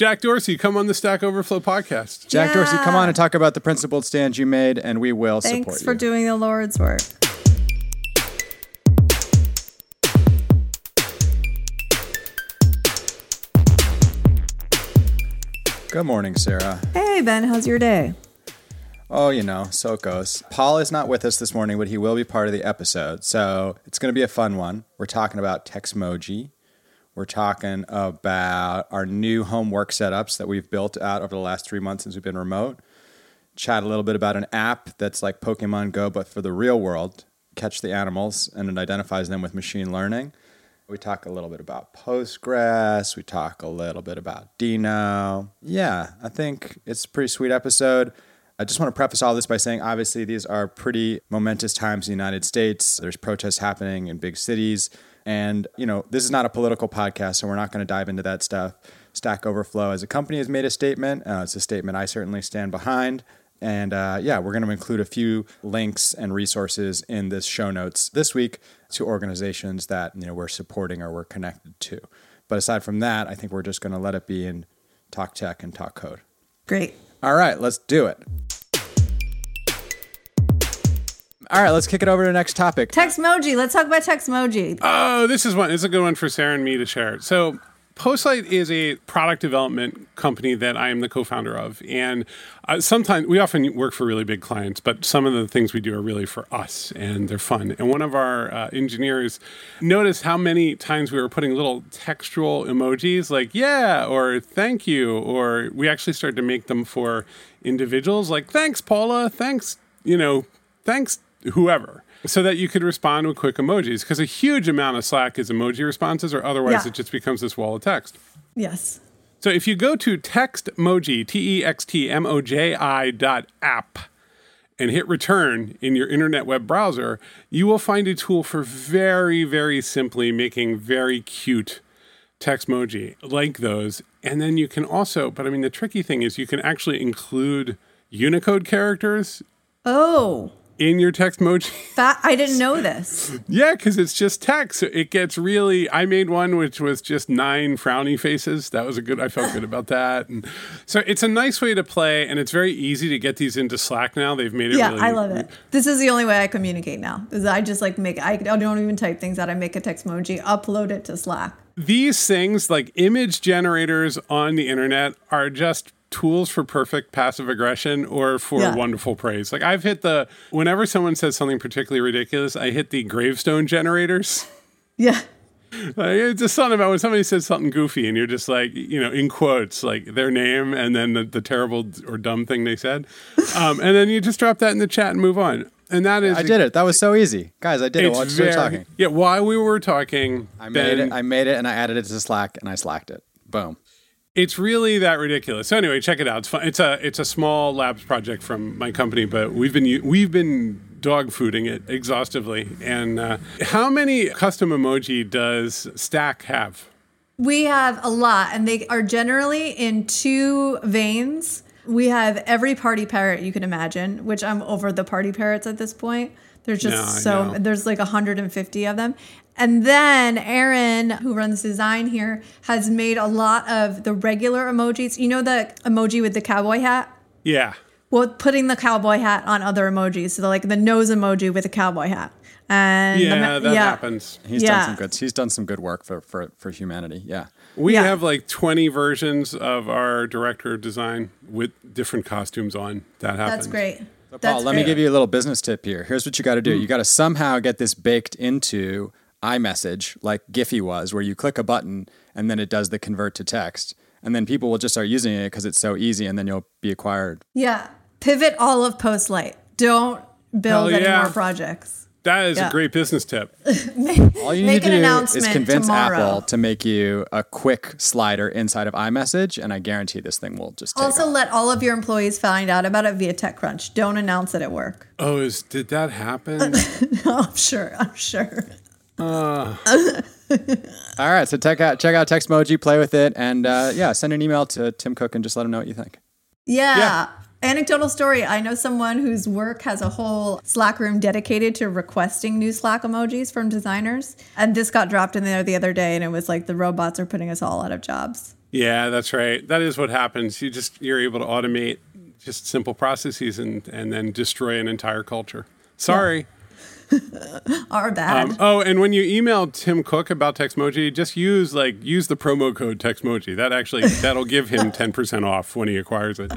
Jack Dorsey, come on the Stack Overflow podcast. Jack Dorsey, come on and talk about the principled stand you made, and we will Thanks support you. Thanks for doing the Lord's work. Good morning, Sarah. Hey, Ben, how's your day? Oh, you know, so it goes. Paul is not with us this morning, but he will be part of the episode. So it's going to be a fun one. We're talking about Textmoji. We're talking about our new home work setups that we've built out over the last three months since we've been remote. Chat a little bit about an app that's like Pokemon Go, but for the real world. Catch the animals and it identifies them with machine learning. We talk a little bit about Postgres. We talk a little bit about Deno. Yeah, I think it's a pretty sweet episode. I just want to preface all this by saying obviously these are pretty momentous times in the United States. There's protests happening in big cities. And, you know, this is not a political podcast, so we're not going to dive into that stuff. Stack Overflow as a company has made a statement. Uh, it's a statement I certainly stand behind. And uh, yeah, we're going to include a few links and resources in this show notes this week to organizations that you know we're supporting or we're connected to. But aside from that, I think we're just going to let it be and talk tech and talk code. Great. All right, let's do it. All right, let's kick it over to the next topic. Textmoji. Let's talk about Textmoji. Oh, this is one. This is a good one for Sarah and me to share. So, Postlight is a product development company that I am the co-founder of, and uh, sometimes we often work for really big clients, but some of the things we do are really for us, and they're fun. And one of our uh, engineers noticed how many times we were putting little textual emojis, like "yeah" or "thank you," or we actually started to make them for individuals, like "thanks, Paula," "thanks," you know, "thanks." Whoever so that you could respond with quick emojis because a huge amount of slack is emoji responses or otherwise Yeah. it just becomes this wall of text Yes. so if you go to textmoji t-e-x-t-m-o-j-i dot app and hit return in your internet web browser you will find a tool for very very simply making very cute text textmoji like those and then you can also but i mean the tricky thing is you can actually include unicode characters Oh, in your textmoji that I didn't know this. Yeah, because it's just text. So It gets really. I made one which was just nine frowny faces. That was a good. I felt good about that. And so it's a nice way to play, and it's very easy to get these into Slack now. They've made it. Yeah, really, I love it. This is the only way I communicate now. Is I just like make I don't even type things out. I make a Textmoji, upload it to Slack. These things, like image generators on the internet, are just tools for perfect passive aggression or for Yeah. wonderful praise. Like I've hit the whenever someone says something particularly ridiculous, I hit the gravestone generators. Yeah. Like, it's just something about when somebody says something goofy and you're just like, you know, in quotes, like their name and then the, the terrible or dumb thing they said. Um, and then you just drop that in the chat and move on. And that is, I did it. That was so easy, guys. I did it while we were talking. Yeah, while we were talking, I Ben, made it. I made it, and I added it to Slack, and I slacked it. Boom. It's really that ridiculous. So anyway, check it out. It's fun. It's a it's a small labs project from my company, but we've been we've been dog fooding it exhaustively. And uh, how many custom emoji does Stack have? We have a lot, and they are generally in two veins. We have every party parrot you can imagine, which I'm over the party parrots at this point. There's just No, so there's like 150 of them. And then Aaron, who runs design here, has made a lot of the regular emojis. You know the emoji with the cowboy hat? Yeah. Well, putting the cowboy hat on other emojis. So like the nose emoji with a cowboy hat. And Yeah, ma- that happens. He's Yeah. done some good. He's done some good work for for for humanity. Yeah. We Yeah. have like 20 versions of our director of design with different costumes on. That happens. That's great. Paul, That's let me give you a little business tip here. Here's what you got to do. You hmm. got to somehow get this baked into iMessage, like Giphy was, where you click a button and then it does the convert to text, and then people will just start using it because it's so easy, and then you'll be acquired. Yeah. Pivot all of Postlight. Don't build Hell any yeah. more projects. That is Yeah. a great business tip. All you Make need to an do is convince tomorrow. Apple to make you a quick slider inside of iMessage, and I guarantee this thing will just take Also, off. let all of your employees find out about it via TechCrunch. Don't announce it at work. Oh, is did that happen? No, I'm sure. I'm sure. All right, so check out check out Textmoji, play with it, and uh, yeah, send an email to Tim Cook and just let him know what you think. Yeah. Yeah. Anecdotal story. I know someone whose work has a whole Slack room dedicated to requesting new Slack emojis from designers. And this got dropped in there the other day, and it was like the robots are putting us all out of jobs. Yeah, that's right. That is what happens. You just you're able to automate just simple processes and and then destroy an entire culture. Sorry. our bad. Um, oh, and when you email Tim Cook about Textmoji, just use like use the promo code Textmoji. That actually that'll give him ten percent off when he acquires it.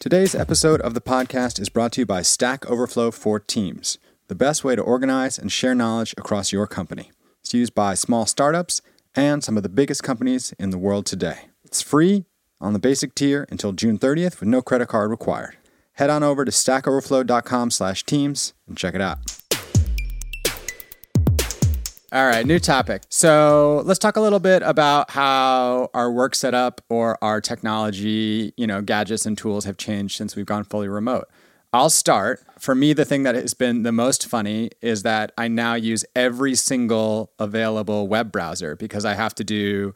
Today's episode of the podcast is brought to you by Stack Overflow for Teams, the best way to organize and share knowledge across your company. It's used by small startups and some of the biggest companies in the world today. It's free on the basic tier until June 30th with no credit card required. Head on over to stackoverflow.com slash teams and check it out. All right, new topic. So let's talk a little bit about how our work setup or our technology, you know, gadgets and tools have changed since we've gone fully remote. I'll start. For me, the thing that has been the most funny is that I now use every single available web browser because I have to do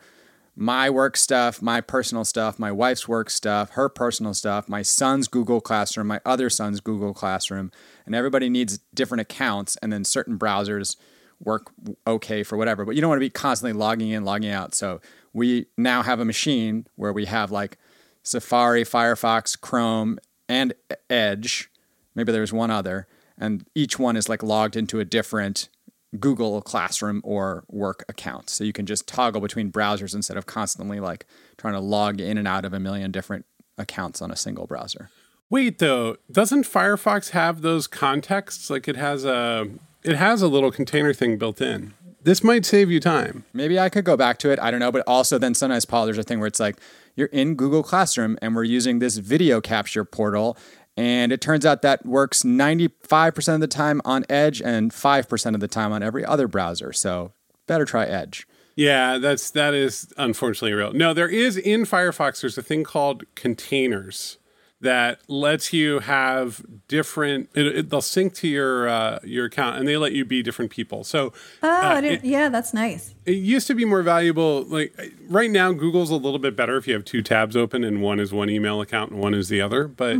my work stuff, my personal stuff, my wife's work stuff, her personal stuff, my son's Google Classroom, my other son's Google Classroom, and everybody needs different accounts, and then certain browsers work okay for whatever. But you don't want to be constantly logging in, logging out. So we now have a machine where we have like Safari, Firefox, Chrome, and Edge. Maybe there's one other, and each one is like logged into a different Google Classroom or work account. So you can just toggle between browsers instead of constantly like trying to log in and out of a million different accounts on a single browser. Wait though, doesn't Firefox have those contexts? Like it has a it has a little container thing built in. This might save you time. Maybe I could go back to it. I don't know. But also, then sometimes, Paul, there's a thing where it's like you're in Google Classroom and we're using this video capture portal. And it turns out that works 95% of the time on Edge and 5% of the time on every other browser. So better try Edge. Yeah, that's that is unfortunately real. No, there is in Firefox. There's a thing called containers that lets you have different. It, it, they'll sync to your uh, your account, and they let you be different people. So, oh, uh, I didn't, it, yeah, that's nice. it used to be more valuable. Like right now, Google's a little bit better if you have two tabs open, and one is one email account and one is the other. But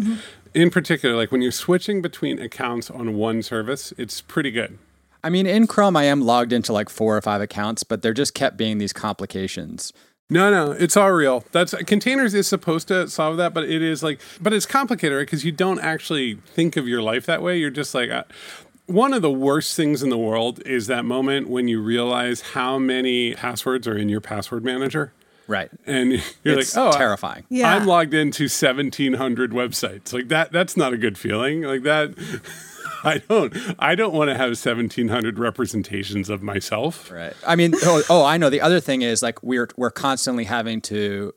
in particular, like when you're switching between accounts on one service, it's pretty good. I mean, in Chrome, I am logged into like four or five accounts, but there just kept being these complications. No, no, it's all real. That's containers is supposed to solve that, but it is like, but it's complicated, right? Because you don't actually think of your life that way. You're just like, uh, one of the worst things in the world is that moment when you realize how many passwords are in your password manager, Right. and you're it's like, oh, I- terrifying. Yeah. I'm logged into 1,700 websites. Like that, that's not a good feeling. Like that. I don't. I don't want to have 1,700 representations of myself. Right. I mean, oh, oh, I know. The other thing is like we're we're constantly having to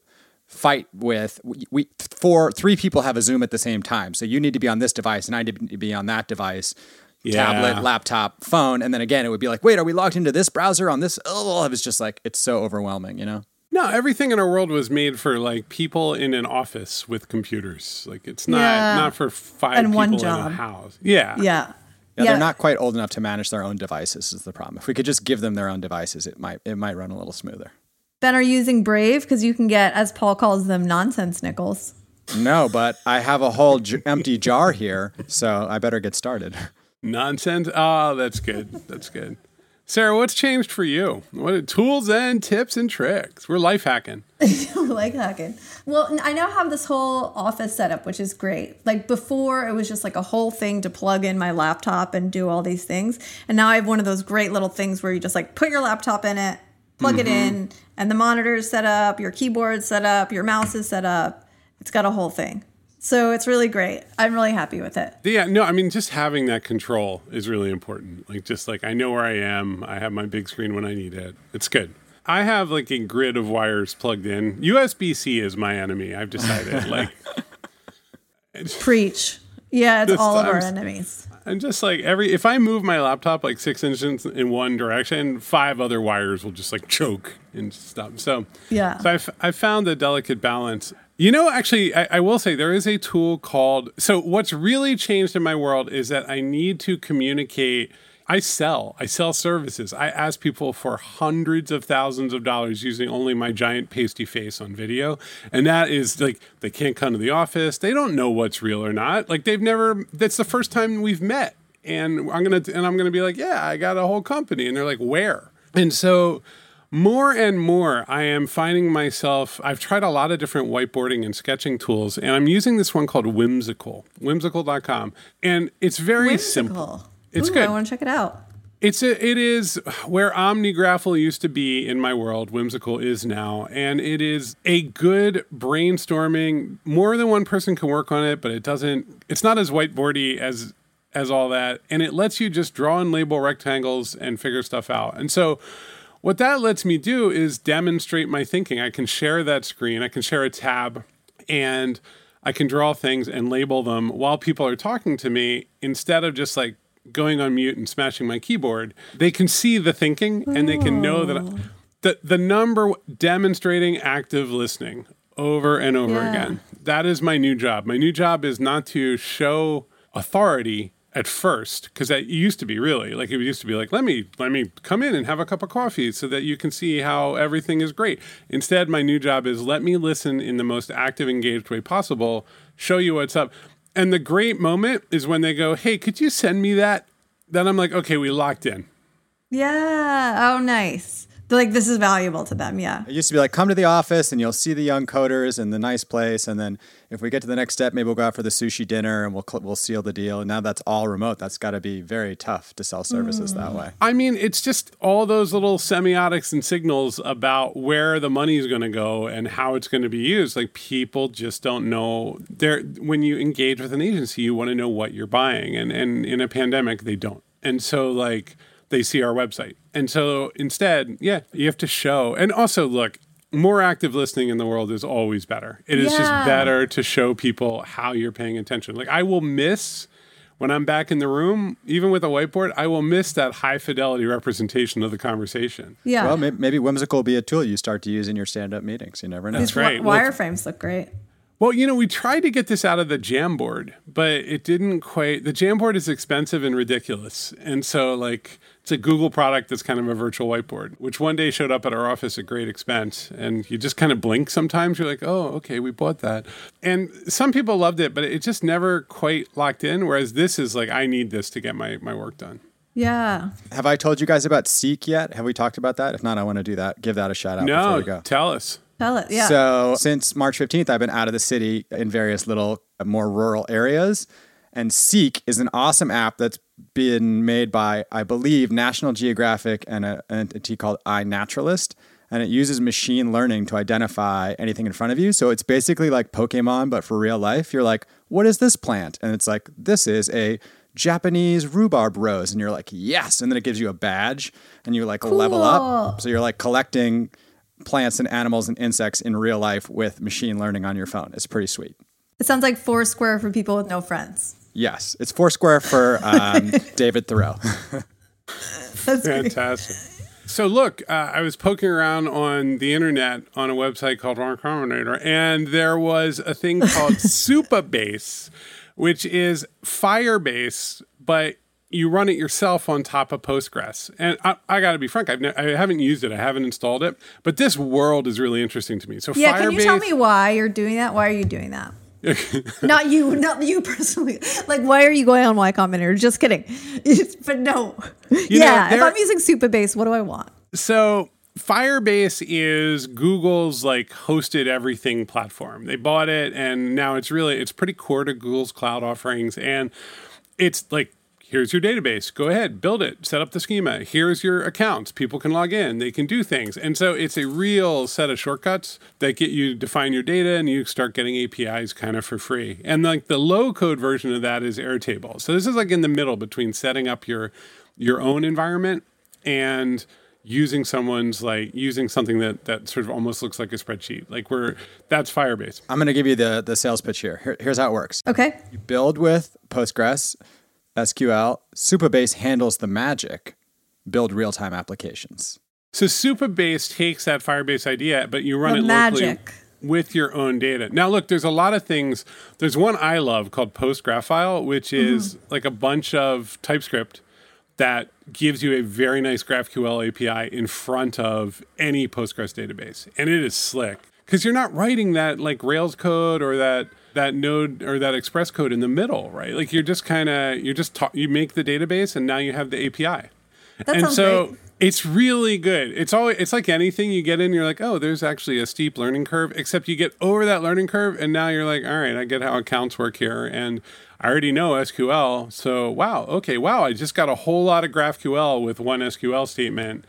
fight with we, we four three people have a Zoom at the same time. So you need to be on this device and I need to be on that device. Yeah. Tablet, laptop, phone, and then again, it would be like, wait, are we logged into this browser on this? Oh, it was just like it's so overwhelming, you know. No, everything in our world was made for like people in an office with computers. Like it's not Yeah. not for five And people one in a job. house. Yeah. Yeah. Yeah, they're not quite old enough to manage their own devices. Is the problem? If we could just give them their own devices, it might it might run a little smoother. Ben are you using Brave because you can get, as Paul calls them, nonsense nickels. No, but I have a whole j- empty jar here, so I better get started. Nonsense. Oh, that's good. That's good. Sarah, what's changed for you? What are tools and tips and tricks? We're life hacking. like hacking. Well, I now have this whole office setup, which is great. Like before, it was just like a whole thing to plug in my laptop and do all these things. And now I have one of those great little things where you just like put your laptop in it, plug it mm-hmm. in, and the monitor is set up, your keyboard set up, your mouse is set up. It's got a whole thing. So it's really great. I'm really happy with it. Yeah, no, I mean, just having that control is really important. Like, just like I know where I am, I have my big screen when I need it. It's good. I have like a grid of wires plugged in. USB C is my enemy. I've decided. like, Preach. Yeah, it's all of our time's- enemies. and just like every, if I move my laptop like six inches in one direction, five other wires will just like choke and stop. So, Yeah. So I've, I found the delicate balance. You know, actually, I, I will say there is a tool called. So, what's really changed in my world is that I need to communicate. I sell. I sell services. I ask people for hundreds of thousands of dollars using only my giant pasty face on video. And that is like, they can't come to the office. They don't know what's real or not. Like, they've never, that's the first time we've met. And I'm going to, and I'm going to be like, yeah, I got a whole company. And they're like, where? And so, More and more, I am finding myself, I've tried a lot of different whiteboarding and sketching tools, and I'm using this one called Whimsical, whimsical.com. And it's very simple. It's Ooh, good. I want to check it out. It's a, it is where OmniGraffle used to be in my world, Whimsical is now, and it is a good brainstorming. More than one person can work on it, but it doesn't. It's not as whiteboardy as as all that, and it lets you just draw and label rectangles and figure stuff out. And so, what that lets me do is demonstrate my thinking. I can share that screen. I can share a tab, and I can draw things and label them while people are talking to me instead of just like going on mute and smashing my keyboard. They can see the thinking and they can know that I, oh. the the number demonstrating active listening over and over Yeah. again. That is my new job. My new job is not to show authority at first because that used to be really like it used to be like let me let me come in and have a cup of coffee so that you can see how everything is great instead my new job is let me listen in the most active engaged way possible show you what's up and the great moment is when they go hey could you send me that then i'm like okay we locked in Yeah. Oh, nice. They're like, this is valuable to them. Yeah. It used to be like, come to the office and you'll see the young coders and the nice place. And then if we get to the next step, maybe we'll go out for the sushi dinner and we'll, cl- we'll seal the deal. And now that's all remote. That's got to be very tough to sell services that mm. way. I mean, it's just all those little semiotics and signals about where the money is going to go and how it's going to be used. Like people just don't know. There, when you engage with an agency, you want to know what you're buying, and and in a pandemic, they don't. And so, like, they see our website, and so instead, yeah, you have to show. And also, look. More active listening in the world is always better. It is Yeah. just better to show people how you're paying attention. Like I will miss when I'm back in the room, even with a whiteboard, I will miss that high fidelity representation of the conversation. Yeah. Well, maybe, maybe Whimsical will be a tool you start to use in your stand up meetings. You never know. These right. wi- Well, wireframes look great. Well, you know, we tried to get this out of the Jamboard, but it didn't quite. The Jamboard is expensive and ridiculous. And so, like, it's a Google product that's kind of a virtual whiteboard, which one day showed up at our office at great expense. And you just kind of blink sometimes. You're like, oh, okay, we bought that. And some people loved it, but it just never quite locked in. Whereas this is like, I need this to get my, my work done. Yeah. Have I told you guys about Seek yet? Have we talked about that? If not, I want to do that. Give that a shout out before No, we go. tell us. Tell it. Yeah. So since March 15th, I've been out of the city in various little uh, more rural areas. And Seek is an awesome app that's been made by, I believe, National Geographic and a, an entity called iNaturalist. And it uses machine learning to identify anything in front of you. So it's basically like Pokemon, but for real life. You're like, what is this plant? And it's like, this is a Japanese rhubarb rose. And you're like, yes. And then it gives you a badge and you like level up. So you're like collecting plants and animals and insects in real life with machine learning on your phone. It's pretty sweet. it sounds like Foursquare for people with no friends. Yes, it's Foursquare for um, David Thoreau. That's great. Fantastic. So look, uh, I was poking around on the internet on a website called Y Combinator, and there was a thing called Supabase, which is Firebase, but you run it yourself on top of Postgres. And I, I got to be frank, I've ne- I haven't used it, I haven't installed it, but this world is really interesting to me. So Yeah. Firebase, Can you tell me why you're doing that? Why are you doing that? not you, not you personally. Like, why are you going on Y Combinator? Just kidding. It's- but no. yeah. If I'm using Supabase, what do I want? So Firebase is Google's like hosted everything platform. They bought it and now it's really it's pretty core to Google's cloud offerings and it's like here's your database. Go ahead, build it, set up the schema. Here's your accounts. People can log in, they can do things. And so it's a real set of shortcuts that get you to define your data and you start getting APIs kind of for free. And like the low code version of that is Airtable. So this is like in the middle between setting up your your own environment and using someone's like using something that that sort of almost looks like a spreadsheet. Like we're that's Firebase. I'm going to give you the, the sales pitch here. here. Here's how it works. Okay. You build with Postgres, SQL. Supabase handles the magic. Build real time applications. So Supabase takes that Firebase idea, but you run The it locally with your own data. Now, look, there's a lot of things. There's one I love called PostGraphile, which mm-hmm. is like a bunch of TypeScript that gives you a very nice GraphQL API in front of any Postgres database, and it is slick because you're not writing that like Rails code or that that node or that Express code in the middle, right? Like you're just kind of you're just ta- you make the database, and now you have the API. That and so great. It's really good. It's always it's like anything you get in, you're like, oh, there's actually a steep learning curve. Except you get over that learning curve, and now you're like, all right, I get how accounts work here, and I already know SQL. So wow, okay, wow, I just got a whole lot of GraphQL with one SQL statement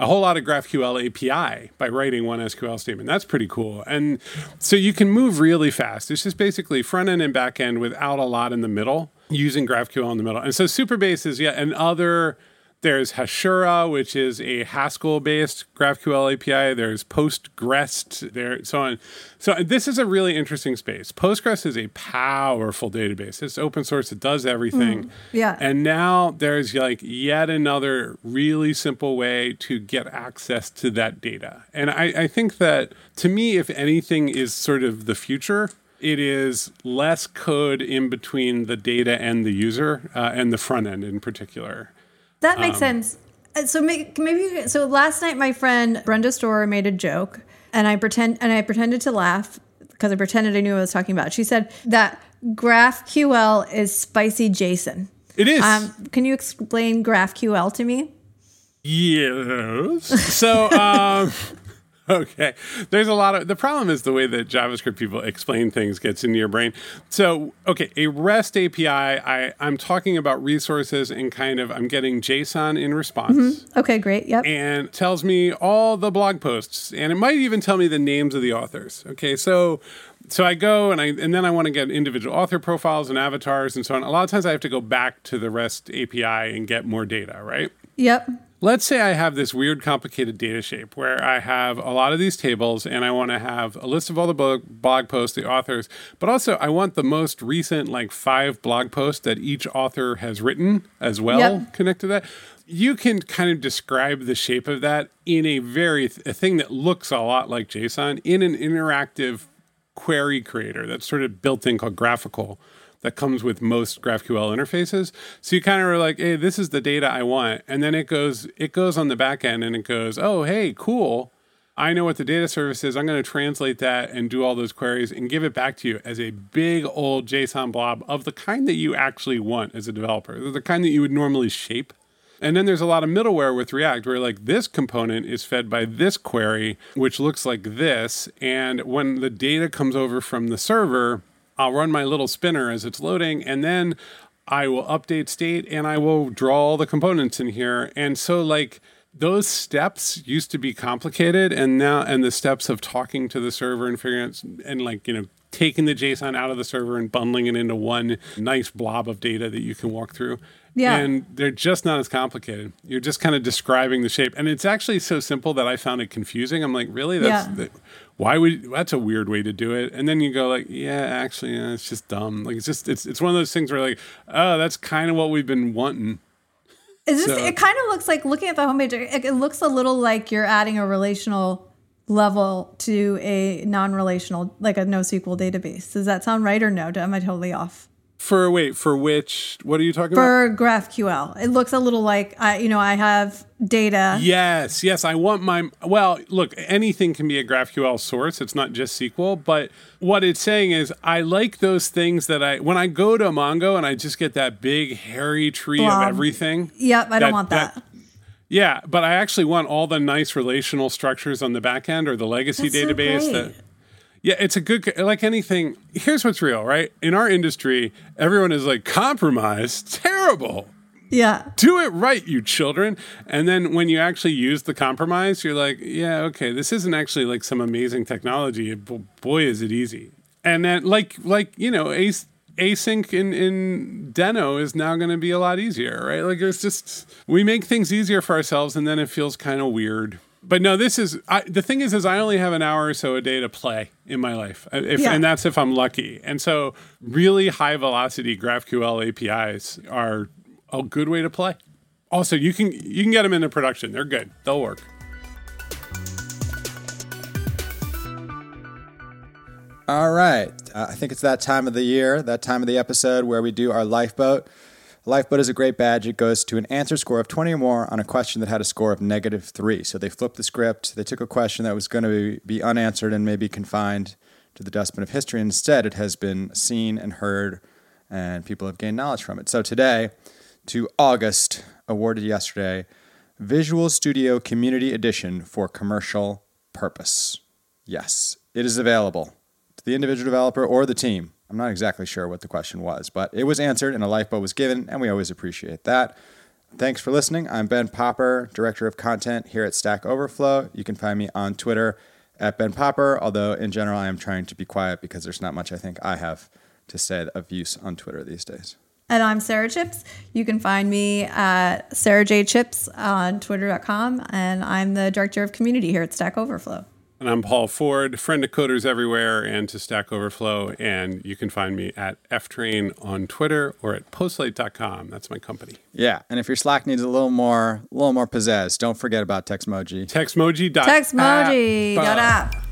a whole lot of GraphQL API by writing one SQL statement. That's pretty cool. And so you can move really fast. It's just basically front end and back end without a lot in the middle using GraphQL in the middle. And so Supabase is yet another there's Hasura, which is a Haskell based GraphQL API. There's Postgres, there, so on. So this is a really interesting space. Postgres is a powerful database. It's open source. It does everything. Mm, yeah. And now there's like yet another really simple way to get access to that data. And I, I think that to me, if anything is sort of the future, it is less code in between the data and the user uh, and the front end in particular. That makes um, sense. Uh, so maybe so last night my friend Brenda Storer made a joke and I pretend and I pretended to laugh because I pretended I knew what I was talking about. She said that GraphQL is spicy JSON. It is. Um, can you explain GraphQL to me? Yes. So um, okay. There's a lot of the problem is the way that JavaScript people explain things gets into your brain. So, okay, a REST API, I, I'm talking about resources and kind of I'm getting JSON in response. Mm-hmm. Okay, great. Yep. And tells me all the blog posts. And it might even tell me the names of the authors. Okay, so so I go and I and then I want to get individual author profiles and avatars and so on. A lot of times I have to go back to the REST API and get more data, right? Yep let's say I have this weird, complicated data shape where I have a lot of these tables and I want to have a list of all the blog, blog posts, the authors, but also I want the most recent, like five blog posts that each author has written as well yep. connect to that. You can kind of describe the shape of that in a very, a thing that looks a lot like JSON in an interactive query creator that's sort of built in called GraphiQL that comes with most GraphQL interfaces. So you kind of are like, hey, this is the data I want. And then it goes, it goes on the back end and it goes, oh, hey, cool. I know what the data service is. I'm going to translate that and do all those queries and give it back to you as a big old JSON blob of the kind that you actually want as a developer, the kind that you would normally shape. And then there's a lot of middleware with React where like this component is fed by this query, which looks like this. And when the data comes over from the server, I'll run my little spinner as it's loading, and then I will update state and I will draw all the components in here. And so, like, those steps used to be complicated, and now, and the steps of talking to the server and figuring out, and like, you know, taking the JSON out of the server and bundling it into one nice blob of data that you can walk through. Yeah. And they're just not as complicated. You're just kind of describing the shape. And it's actually so simple that I found it confusing. I'm like, really? That's yeah. the, why would that's a weird way to do it? And then you go like, yeah, actually, yeah, it's just dumb. Like it's just it's it's one of those things where like, oh, that's kind of what we've been wanting. Is this? So, it kind of looks like looking at the homepage. It, it looks a little like you're adding a relational level to a non-relational, like a NoSQL database. Does that sound right or no? Am I totally off? For wait, for which? What are you talking for about? For GraphQL, it looks a little like I, you know, I have data. Yes, yes. I want my well. Look, anything can be a GraphQL source. It's not just SQL. But what it's saying is, I like those things that I when I go to Mongo and I just get that big hairy tree Blob. of everything. Yep, I don't want that. that yeah, but I actually want all the nice relational structures on the back end or the legacy That's database so that yeah, it's a good like anything. Here's what's real, right? In our industry, everyone is like compromise, terrible. Yeah. Do it right, you children. And then when you actually use the compromise, you're like, yeah, okay, this isn't actually like some amazing technology. Boy, is it easy. And then like like, you know, ace async in, in Deno is now going to be a lot easier, right? Like it's just we make things easier for ourselves and then it feels kind of weird but no, this is I, the thing is, is I only have an hour or so a day to play in my life, uh, if, yeah. and that's if I'm lucky. And so, really high velocity GraphQL APIs are a good way to play. Also, you can you can get them into production; they're good. They'll work. All right, uh, I think it's that time of the year, that time of the episode where we do our lifeboat. Lifeboat is a great badge. It goes to an answer score of 20 or more on a question that had a score of negative three. So they flipped the script. They took a question that was going to be unanswered and maybe confined to the dustbin of history. Instead, it has been seen and heard, and people have gained knowledge from it. So today, to August, awarded yesterday, Visual Studio Community Edition for commercial purpose. Yes, it is available to the individual developer or the team. I'm not exactly sure what the question was, but it was answered and a lifeboat was given, and we always appreciate that. Thanks for listening. I'm Ben Popper, Director of Content here at Stack Overflow. You can find me on Twitter at Ben Popper, although in general I am trying to be quiet because there's not much I think I have to say of use on Twitter these days. And I'm Sarah Chipps. You can find me at Sarah J. Chipps on twitter.com. And I'm the Director of Community here at Stack Overflow. And I'm Paul Ford, friend of coders everywhere and to Stack Overflow. And you can find me at ftrain on Twitter or at postlight.com. That's my company. Yeah, and if your Slack needs a little more, a little more pizzazz, don't forget about Textmoji. Textmoji. Textmoji. Dot app.